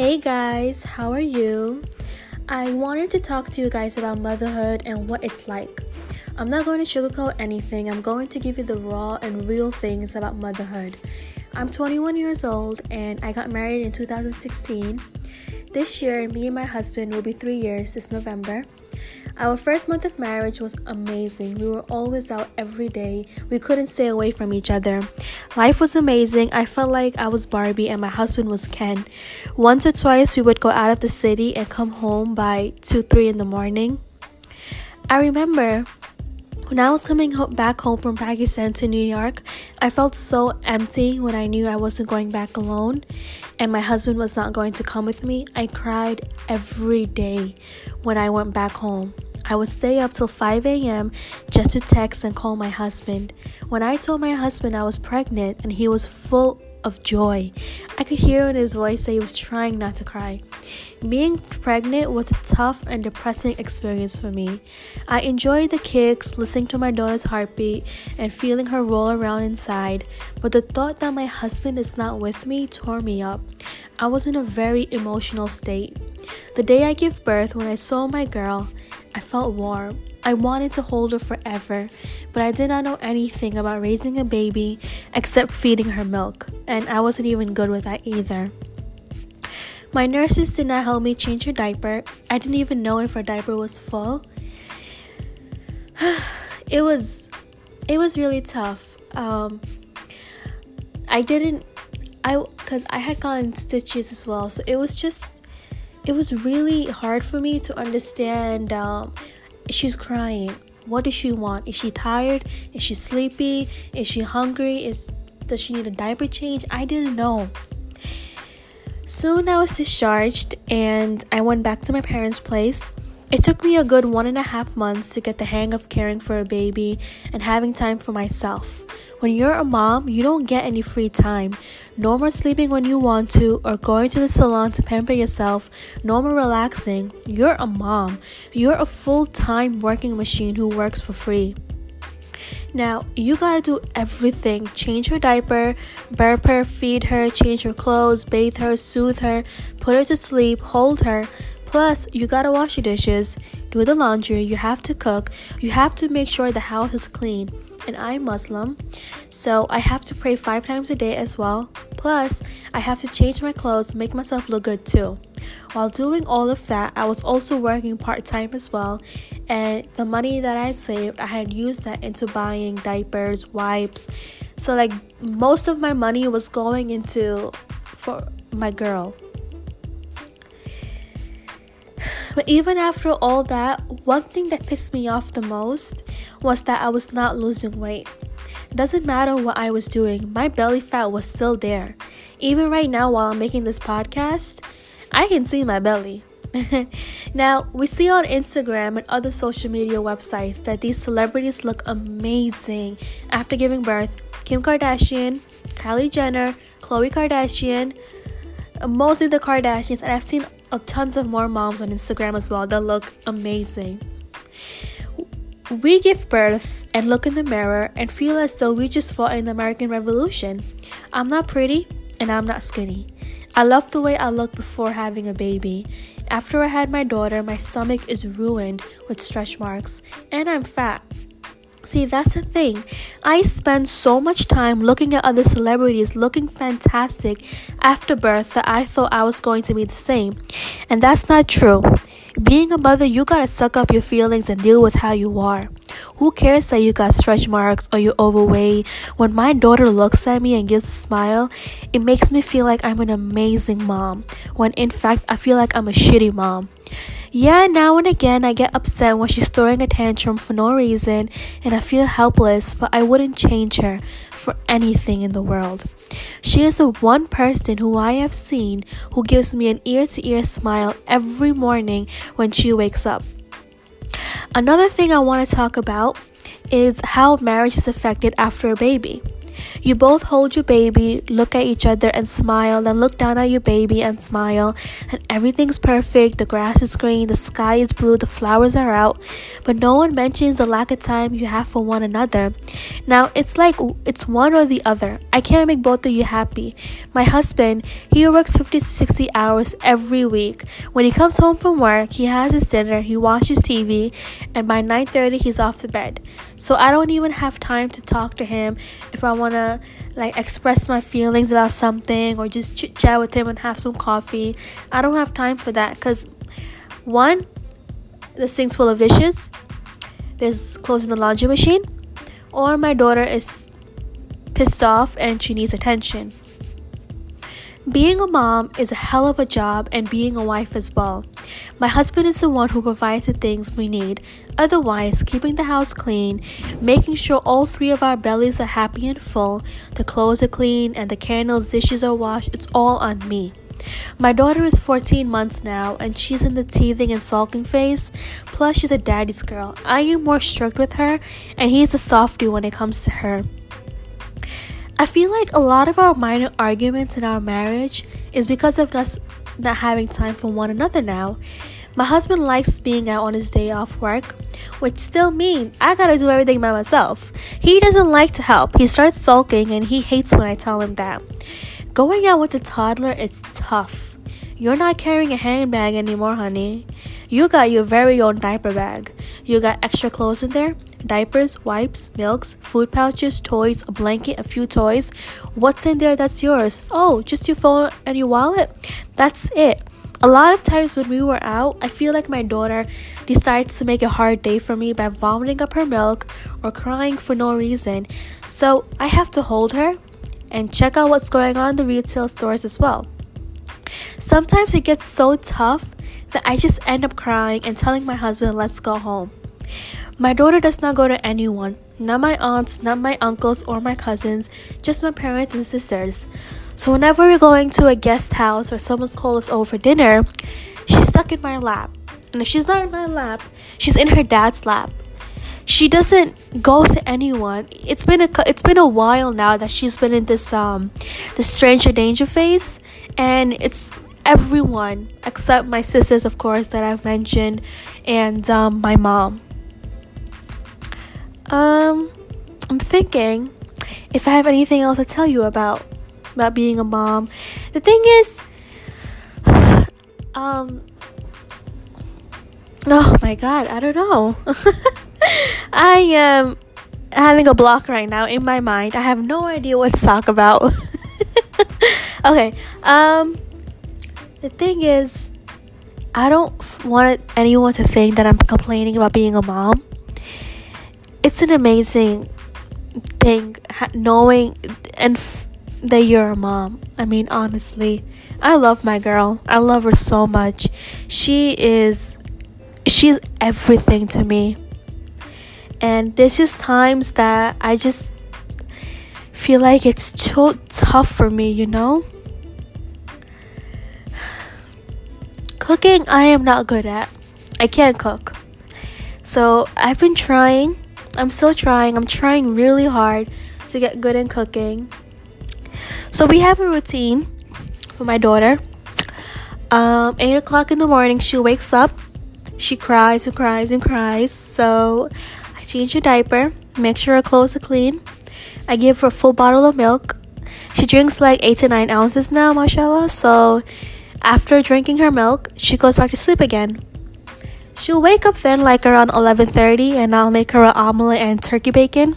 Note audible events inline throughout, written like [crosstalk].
Hey guys, how are you? I wanted to talk to you guys about motherhood and what it's like. I'm not going to sugarcoat anything, I'm going to give you the raw and real things about motherhood. I'm 21 years old and I got married in 2016. This year, me and my husband will be three years this November. Our first month of marriage was amazing. We were always out every day. We couldn't stay away from each other. Life was amazing. I felt like I was Barbie and my husband was Ken. Once or twice, we would go out of the city and come home by 2 3 in the morning. I remember when I was coming back home from Pakistan to New York, I felt so empty when I knew I wasn't going back alone and my husband was not going to come with me. I cried every day when I went back home. I would stay up till 5 a.m. just to text and call my husband. When I told my husband I was pregnant and he was full of joy. I could hear in his voice that he was trying not to cry. Being pregnant was a tough and depressing experience for me. I enjoyed the kicks, listening to my daughter's heartbeat, and feeling her roll around inside, but the thought that my husband is not with me tore me up. I was in a very emotional state. The day I gave birth, when I saw my girl, I felt warm. I wanted to hold her forever, but I did not know anything about raising a baby except feeding her milk, and I wasn't even good with that either. My nurses did not help me change her diaper. I didn't even know if her diaper was full. [sighs] it was it was really tough. Um, I didn't I cuz I had gotten stitches as well. So it was just it was really hard for me to understand um, she's crying. What does she want? Is she tired? Is she sleepy? Is she hungry? Is does she need a diaper change? I didn't know. Soon I was discharged and I went back to my parents' place. It took me a good one and a half months to get the hang of caring for a baby and having time for myself. When you're a mom, you don't get any free time. No more sleeping when you want to or going to the salon to pamper yourself. No more relaxing. You're a mom. You're a full time working machine who works for free. Now, you gotta do everything change her diaper, burp her, feed her, change her clothes, bathe her, soothe her, put her to sleep, hold her. Plus, you gotta wash your dishes, do the laundry, you have to cook, you have to make sure the house is clean. And I'm Muslim, so I have to pray five times a day as well. Plus, I have to change my clothes, make myself look good too. While doing all of that, I was also working part time as well, and the money that I had saved, I had used that into buying diapers, wipes. So, like, most of my money was going into for my girl. But even after all that, one thing that pissed me off the most was that I was not losing weight. It Doesn't matter what I was doing, my belly fat was still there. Even right now, while I'm making this podcast, I can see my belly. [laughs] now, we see on Instagram and other social media websites that these celebrities look amazing after giving birth. Kim Kardashian, Kylie Jenner, Khloe Kardashian, mostly the Kardashians, and I've seen tons of more moms on Instagram as well that look amazing. We give birth and look in the mirror and feel as though we just fought in the American Revolution. I'm not pretty and I'm not skinny. I love the way I look before having a baby. After I had my daughter, my stomach is ruined with stretch marks and I'm fat. See, that's the thing. I spend so much time looking at other celebrities looking fantastic after birth that I thought I was going to be the same. And that's not true. Being a mother, you gotta suck up your feelings and deal with how you are. Who cares that you got stretch marks or you're overweight? When my daughter looks at me and gives a smile, it makes me feel like I'm an amazing mom, when in fact, I feel like I'm a shitty mom. Yeah, now and again I get upset when she's throwing a tantrum for no reason and I feel helpless, but I wouldn't change her for anything in the world. She is the one person who I have seen who gives me an ear to ear smile every morning when she wakes up. Another thing I want to talk about is how marriage is affected after a baby. You both hold your baby, look at each other and smile, then look down at your baby and smile, and everything's perfect. The grass is green, the sky is blue, the flowers are out, but no one mentions the lack of time you have for one another. Now, it's like it's one or the other. I can't make both of you happy. My husband, he works 50 to 60 hours every week. When he comes home from work, he has his dinner, he watches TV, and by 9:30 he's off to bed. So I don't even have time to talk to him if I want to like express my feelings about something or just chit chat with him and have some coffee. I don't have time for that cuz one the sink's full of dishes. There's clothes in the laundry machine or my daughter is pissed off and she needs attention. Being a mom is a hell of a job, and being a wife as well. My husband is the one who provides the things we need. Otherwise, keeping the house clean, making sure all three of our bellies are happy and full, the clothes are clean, and the candles, dishes are washed, it's all on me. My daughter is 14 months now, and she's in the teething and sulking phase. Plus, she's a daddy's girl. I am more strict with her, and he's a softie when it comes to her. I feel like a lot of our minor arguments in our marriage is because of us not having time for one another now. My husband likes being out on his day off work, which still means I gotta do everything by myself. He doesn't like to help. He starts sulking and he hates when I tell him that. Going out with a toddler is tough. You're not carrying a handbag anymore, honey. You got your very own diaper bag. You got extra clothes in there, diapers, wipes, milks, food pouches, toys, a blanket, a few toys. What's in there that's yours? Oh, just your phone and your wallet? That's it. A lot of times when we were out, I feel like my daughter decides to make a hard day for me by vomiting up her milk or crying for no reason. So I have to hold her and check out what's going on in the retail stores as well. Sometimes it gets so tough that I just end up crying and telling my husband, let's go home. My daughter does not go to anyone, not my aunts, not my uncles or my cousins, just my parents and sisters. So whenever we're going to a guest house or someone's called us over for dinner, she's stuck in my lap. And if she's not in my lap, she's in her dad's lap. She doesn't go to anyone. It's been a it's been a while now that she's been in this um the stranger danger phase, and it's everyone except my sisters, of course, that I've mentioned, and um, my mom. Um, I'm thinking if I have anything else to tell you about about being a mom. The thing is, [sighs] um, oh my god, I don't know. [laughs] I am having a block right now in my mind. I have no idea what to talk about. [laughs] okay, um, the thing is, I don't want anyone to think that I'm complaining about being a mom it's an amazing thing knowing and f- that you're a mom. I mean, honestly, I love my girl. I love her so much. She is, she's everything to me. And there's just times that I just feel like it's too tough for me, you know? Cooking, I am not good at. I can't cook. So I've been trying I'm still trying. I'm trying really hard to get good in cooking. So we have a routine for my daughter. Um, eight o'clock in the morning, she wakes up. She cries and cries and cries. So I change her diaper, make sure her clothes are clean. I give her a full bottle of milk. She drinks like eight to nine ounces now, mashallah. So after drinking her milk, she goes back to sleep again. She'll wake up then like around 11:30 and I'll make her an omelet and turkey bacon.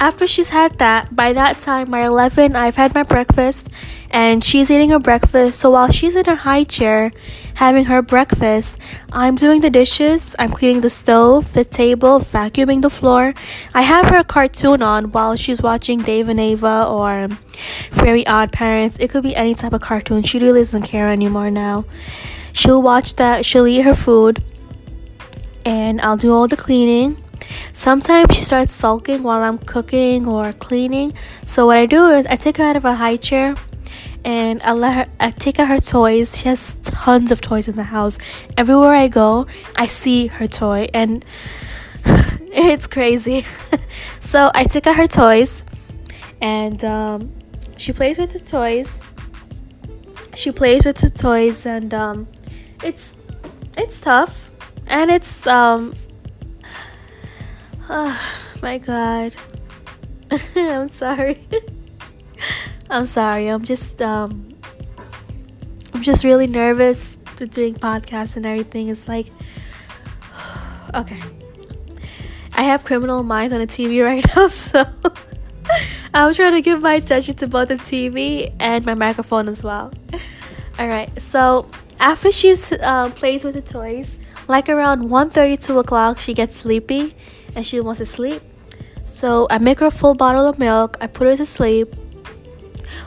After she's had that, by that time by 11 I've had my breakfast and she's eating her breakfast. So while she's in her high chair having her breakfast, I'm doing the dishes, I'm cleaning the stove, the table, vacuuming the floor. I have her cartoon on while she's watching Dave and Ava or Very Odd Parents. It could be any type of cartoon. She really doesn't care anymore now. She'll watch that, she'll eat her food, and I'll do all the cleaning. Sometimes she starts sulking while I'm cooking or cleaning. So what I do is I take her out of her high chair and I let her I take out her toys. She has tons of toys in the house. Everywhere I go, I see her toy and [laughs] it's crazy. [laughs] so I take out her toys and um, she plays with the toys. She plays with the toys, and um, it's it's tough, and it's um, [sighs] oh my god, [laughs] I'm sorry. [laughs] I'm sorry. I'm just um, I'm just really nervous doing podcasts and everything. It's like [sighs] okay. I have criminal minds on the TV [laughs] right now, so I'm trying to give my attention to both the TV and my microphone as well. All right, so after she's um, plays with the toys, like around 1:30, 2 o'clock, she gets sleepy and she wants to sleep. So I make her a full bottle of milk. I put her to sleep.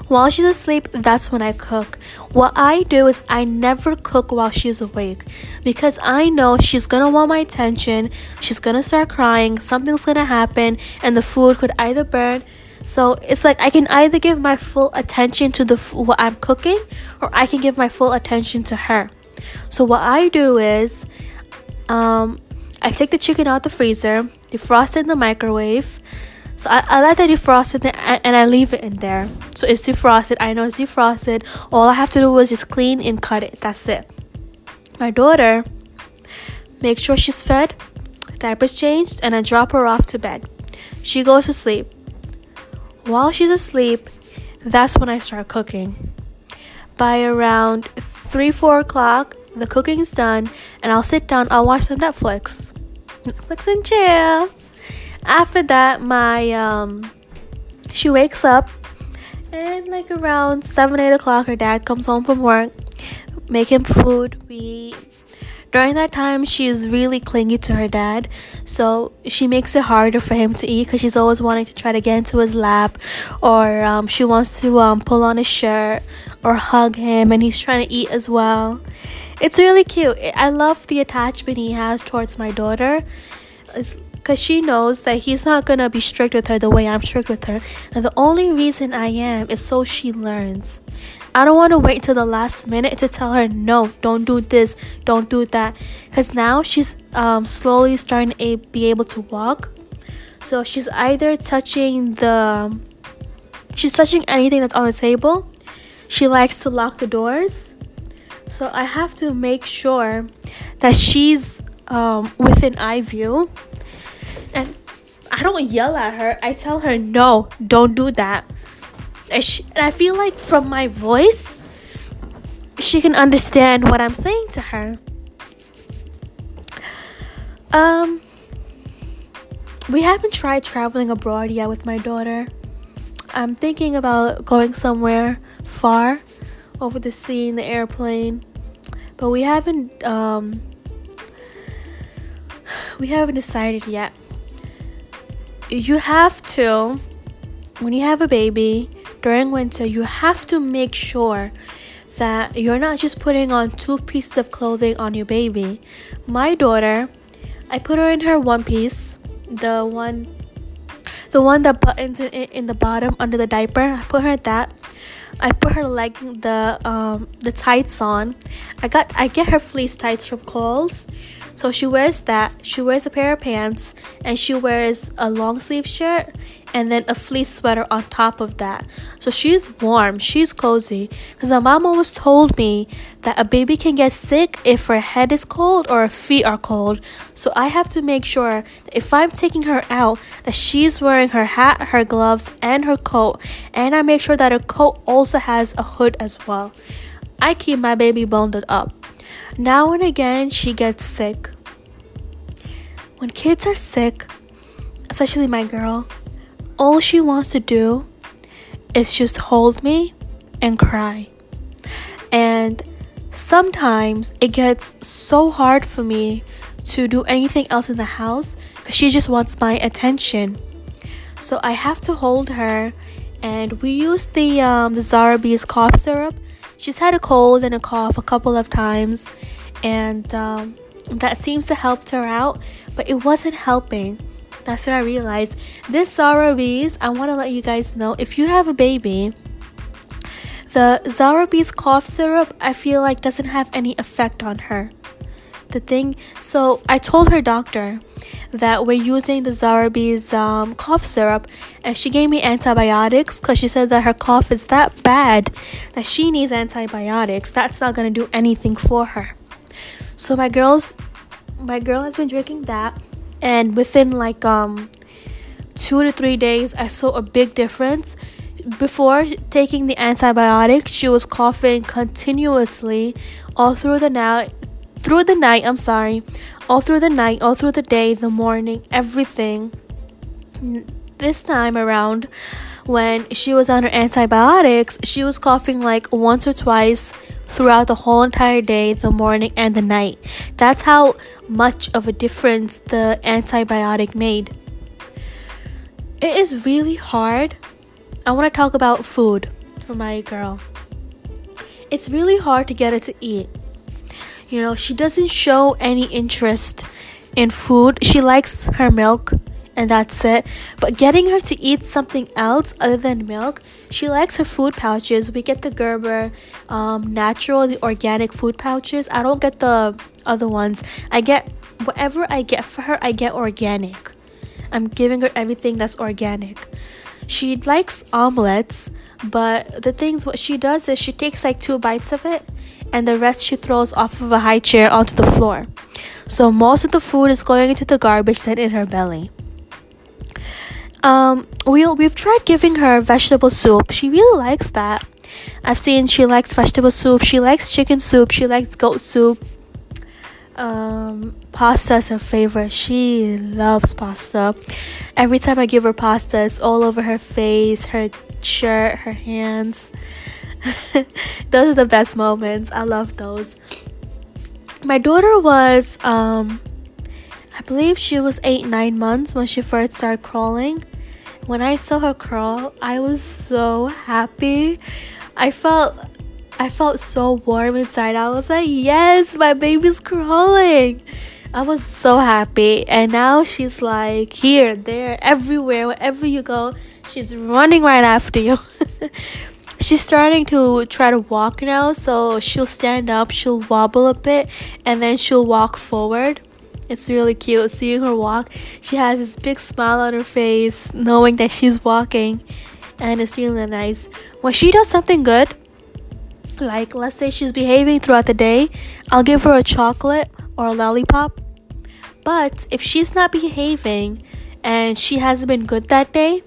While she's asleep, that's when I cook. What I do is I never cook while she's awake because I know she's gonna want my attention, she's gonna start crying, something's gonna happen, and the food could either burn. So it's like I can either give my full attention to the what I'm cooking or I can give my full attention to her. So what I do is um I take the chicken out the freezer, defrost it in the microwave, so I, I let that defrost it and I leave it in there. So it's defrosted. I know it's defrosted. All I have to do is just clean and cut it. That's it. My daughter, make sure she's fed, diapers changed, and I drop her off to bed. She goes to sleep. While she's asleep, that's when I start cooking. By around 3 4 o'clock, the cooking's done, and I'll sit down, I'll watch some Netflix. Netflix and chill after that my um she wakes up and like around 7 8 o'clock her dad comes home from work make him food we during that time she is really clingy to her dad. So she makes it harder for him to eat because she's always wanting to try to get into his lap or um, she wants to um, pull on his shirt or hug him and he's trying to eat as well. It's really cute. I love the attachment he has towards my daughter. It's, because she knows that he's not gonna be strict with her the way I'm strict with her. And the only reason I am is so she learns. I don't want to wait till the last minute to tell her no, don't do this, don't do that, because now she's um, slowly starting to be able to walk. So she's either touching the, she's touching anything that's on the table. She likes to lock the doors. So I have to make sure that she's um, within eye view and I don't yell at her. I tell her, no, don't do that. And, she, and I feel like from my voice, she can understand what I'm saying to her. Um, we haven't tried traveling abroad yet with my daughter. I'm thinking about going somewhere far over the sea in the airplane, but we haven't um, we haven't decided yet you have to when you have a baby during winter you have to make sure that you're not just putting on two pieces of clothing on your baby. My daughter i put her in her one piece the one the one that buttons in, in the bottom under the diaper i put her that. I put her leg the um the tights on. I got I get her fleece tights from Kohl's so she wears that. She wears a pair of pants and she wears a long sleeve shirt and then a fleece sweater on top of that. So she's warm, she's cozy. Because my mom always told me that a baby can get sick if her head is cold or her feet are cold. So I have to make sure that if I'm taking her out, that she's wearing her hat, her gloves, and her coat. And I make sure that her coat also has a hood as well. I keep my baby bundled up. Now and again, she gets sick. When kids are sick, especially my girl, all she wants to do is just hold me and cry. And sometimes it gets so hard for me to do anything else in the house because she just wants my attention. So I have to hold her, and we use the um, the Zarbee's cough syrup she's had a cold and a cough a couple of times, and um, that seems to help her out, but it wasn't helping. That's what I realized. This Zarbee's, I want to let you guys know if you have a baby, the Zarbee's cough syrup, I feel like doesn't have any effect on her. the thing so i told her doctor that we're using the Zarbee's um, cough syrup and she gave me antibiotics because she said that her cough is that bad that she needs antibiotics. That's not to do anything for her. So my girls my girl has been drinking that and within like um two to three days i saw a big difference. Before taking the antibiotic she was coughing continuously all through the night through the night, I'm sorry, all through the night, all through the day, the morning, everything. This time around, when she was on her antibiotics, she was coughing like once or twice throughout the whole entire day, the morning and the night. That's how much of a difference the antibiotic made. It is really hard. I want to talk about food for my girl. It's really hard to get her to eat. You know, she doesn't show any interest in food. She likes her milk and that's it. But getting her to eat something else other than milk, she likes her food pouches. We get the Gerber um, natural, the organic food pouches. I don't get the other ones. I get whatever I get for her, I get organic. I'm giving her everything that's organic. She likes omelets, but the things what she does is she takes like two bites of it and the rest she throws off of a high chair onto the floor. So most of the food is going into the garbage then in her belly. Um, we we've tried giving her vegetable soup. She really likes that. I've seen she likes vegetable soup. She likes chicken soup. She likes goat soup. Um, pasta is her favorite. She loves pasta. Every time I give her pasta, it's all over her face, her shirt, her hands. [laughs] those are the best moments. I love those. My daughter was, um, I believe she was eight, nine months when she first started crawling. When I saw her crawl, I was so happy. I felt I felt so warm inside. I was like, yes, my baby's crawling. I was so happy. And now she's like here, there, everywhere, wherever you go, she's running right after you. [laughs] she's starting to try to walk now, so she'll stand up, she'll wobble a bit, and then she'll walk forward. It's really cute seeing her walk. She has this big smile on her face, knowing that she's walking, and it's really nice. When she does something good, like let's say she's behaving throughout the day, I'll give her a chocolate or a lollipop. But if she's not behaving and she hasn't been good that day,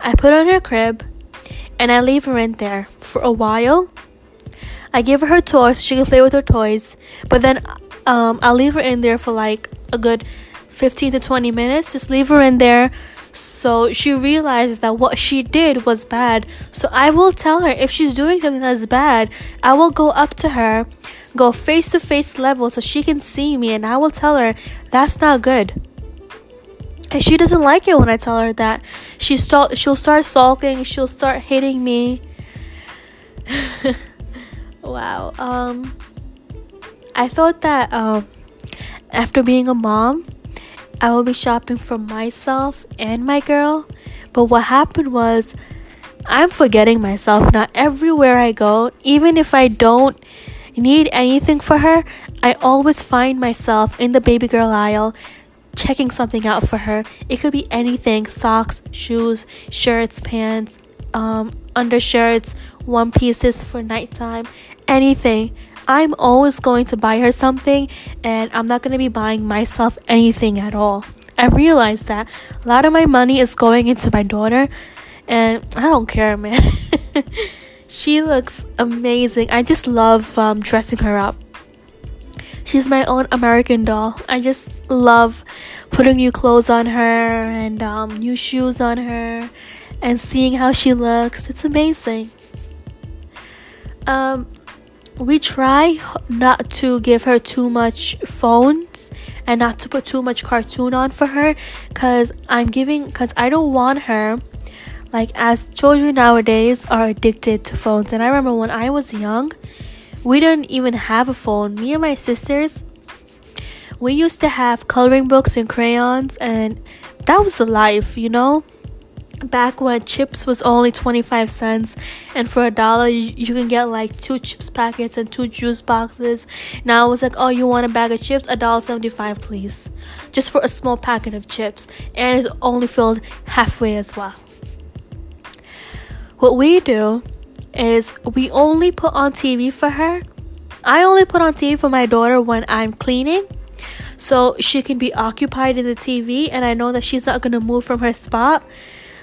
I put her in her crib and I leave her in there for a while. I give her her toys so she can play with her toys, but then um, I'll leave her in there for like a good 15 to 20 minutes. Just leave her in there so she realizes that what she did was bad. So I will tell her if she's doing something that's bad, I will go up to her, go face to face level so she can see me, and I will tell her that's not good. And she doesn't like it when I tell her that. She start she'll start sulking, she'll start hating me. [laughs] wow. Um I thought that um after being a mom, I will be shopping for myself and my girl. But what happened was I'm forgetting myself now everywhere I go, even if I don't need anything for her, I always find myself in the baby girl aisle checking something out for her. It could be anything socks, shoes, shirts, pants, um, undershirts, one pieces for nighttime, anything. I'm always going to buy her something, and I'm not going to be buying myself anything at all. I realize that a lot of my money is going into my daughter, and I don't care, man. [laughs] she looks amazing. I just love um, dressing her up. She's my own American doll. I just love putting new clothes on her and um, new shoes on her and seeing how she looks. It's amazing. Um, we try not to give her too much phones and not to put too much cartoon on for her because I'm giving because I don't want her like as children nowadays are addicted to phones and I remember when I was young we didn't even have a phone. Me and my sisters, we used to have coloring books and crayons, and that was the life, you know? back when chips was only 25 cents and for a dollar you, you can get like two chips packets and two juice boxes now it was like oh you want a bag of chips a dollar 75 please just for a small packet of chips and it's only filled halfway as well what we do is we only put on tv for her i only put on tv for my daughter when i'm cleaning so she can be occupied in the tv and i know that she's not going to move from her spot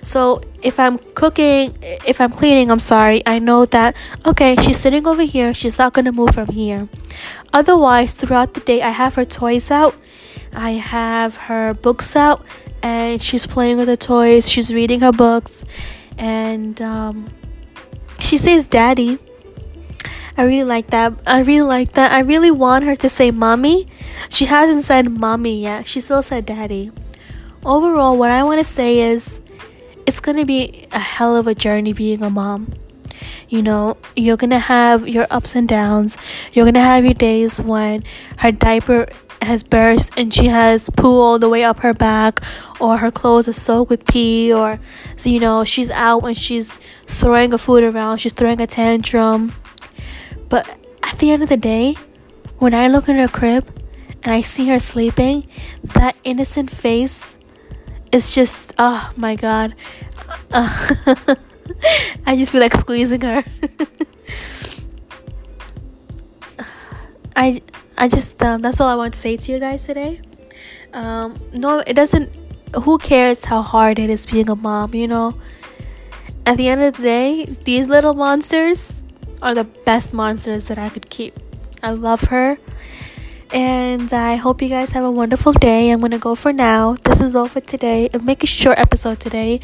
so if I'm cooking, if I'm cleaning, I'm sorry, I know that, okay, she's sitting over here, she's not gonna move from here. Otherwise, throughout the day, I have her toys out, I have her books out, and she's playing with the toys, she's reading her books, and um, she says, Daddy. I really like that. I really like that. I really want her to say mommy. She hasn't said mommy yet. She still said daddy. Overall, what I want to say is it's gonna be a hell of a journey being a mom. You know, you're gonna have your ups and downs. You're gonna have your days when her diaper has burst and she has poo all the way up her back, or her clothes are soaked with pee, or so you know she's out when she's throwing her food around, she's throwing a tantrum. But at the end of the day, when I look in her crib and I see her sleeping, that innocent face is just oh my god uh, [laughs] i just feel like squeezing her [laughs] i i just um, that's all i want to say to you guys today um no it doesn't who cares how hard it is being a mom you know at the end of the day these little monsters are the best monsters that i could keep i love her and I hope you guys have a wonderful day. I'm gonna go for now. This is all for today. I'll make a short episode today.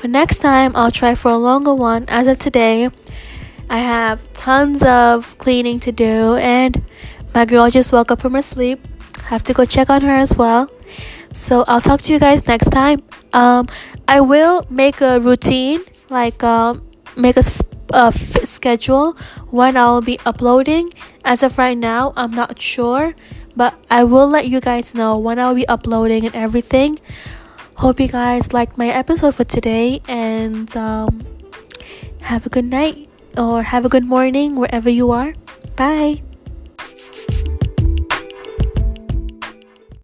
But next time I'll try for a longer one. As of today, I have tons of cleaning to do and my girl just woke up from her sleep. Have to go check on her as well. So I'll talk to you guys next time. Um I will make a routine like um make a uh, schedule when I'll be uploading. As of right now, I'm not sure, but I will let you guys know when I'll be uploading and everything. Hope you guys liked my episode for today and um, have a good night or have a good morning wherever you are. Bye.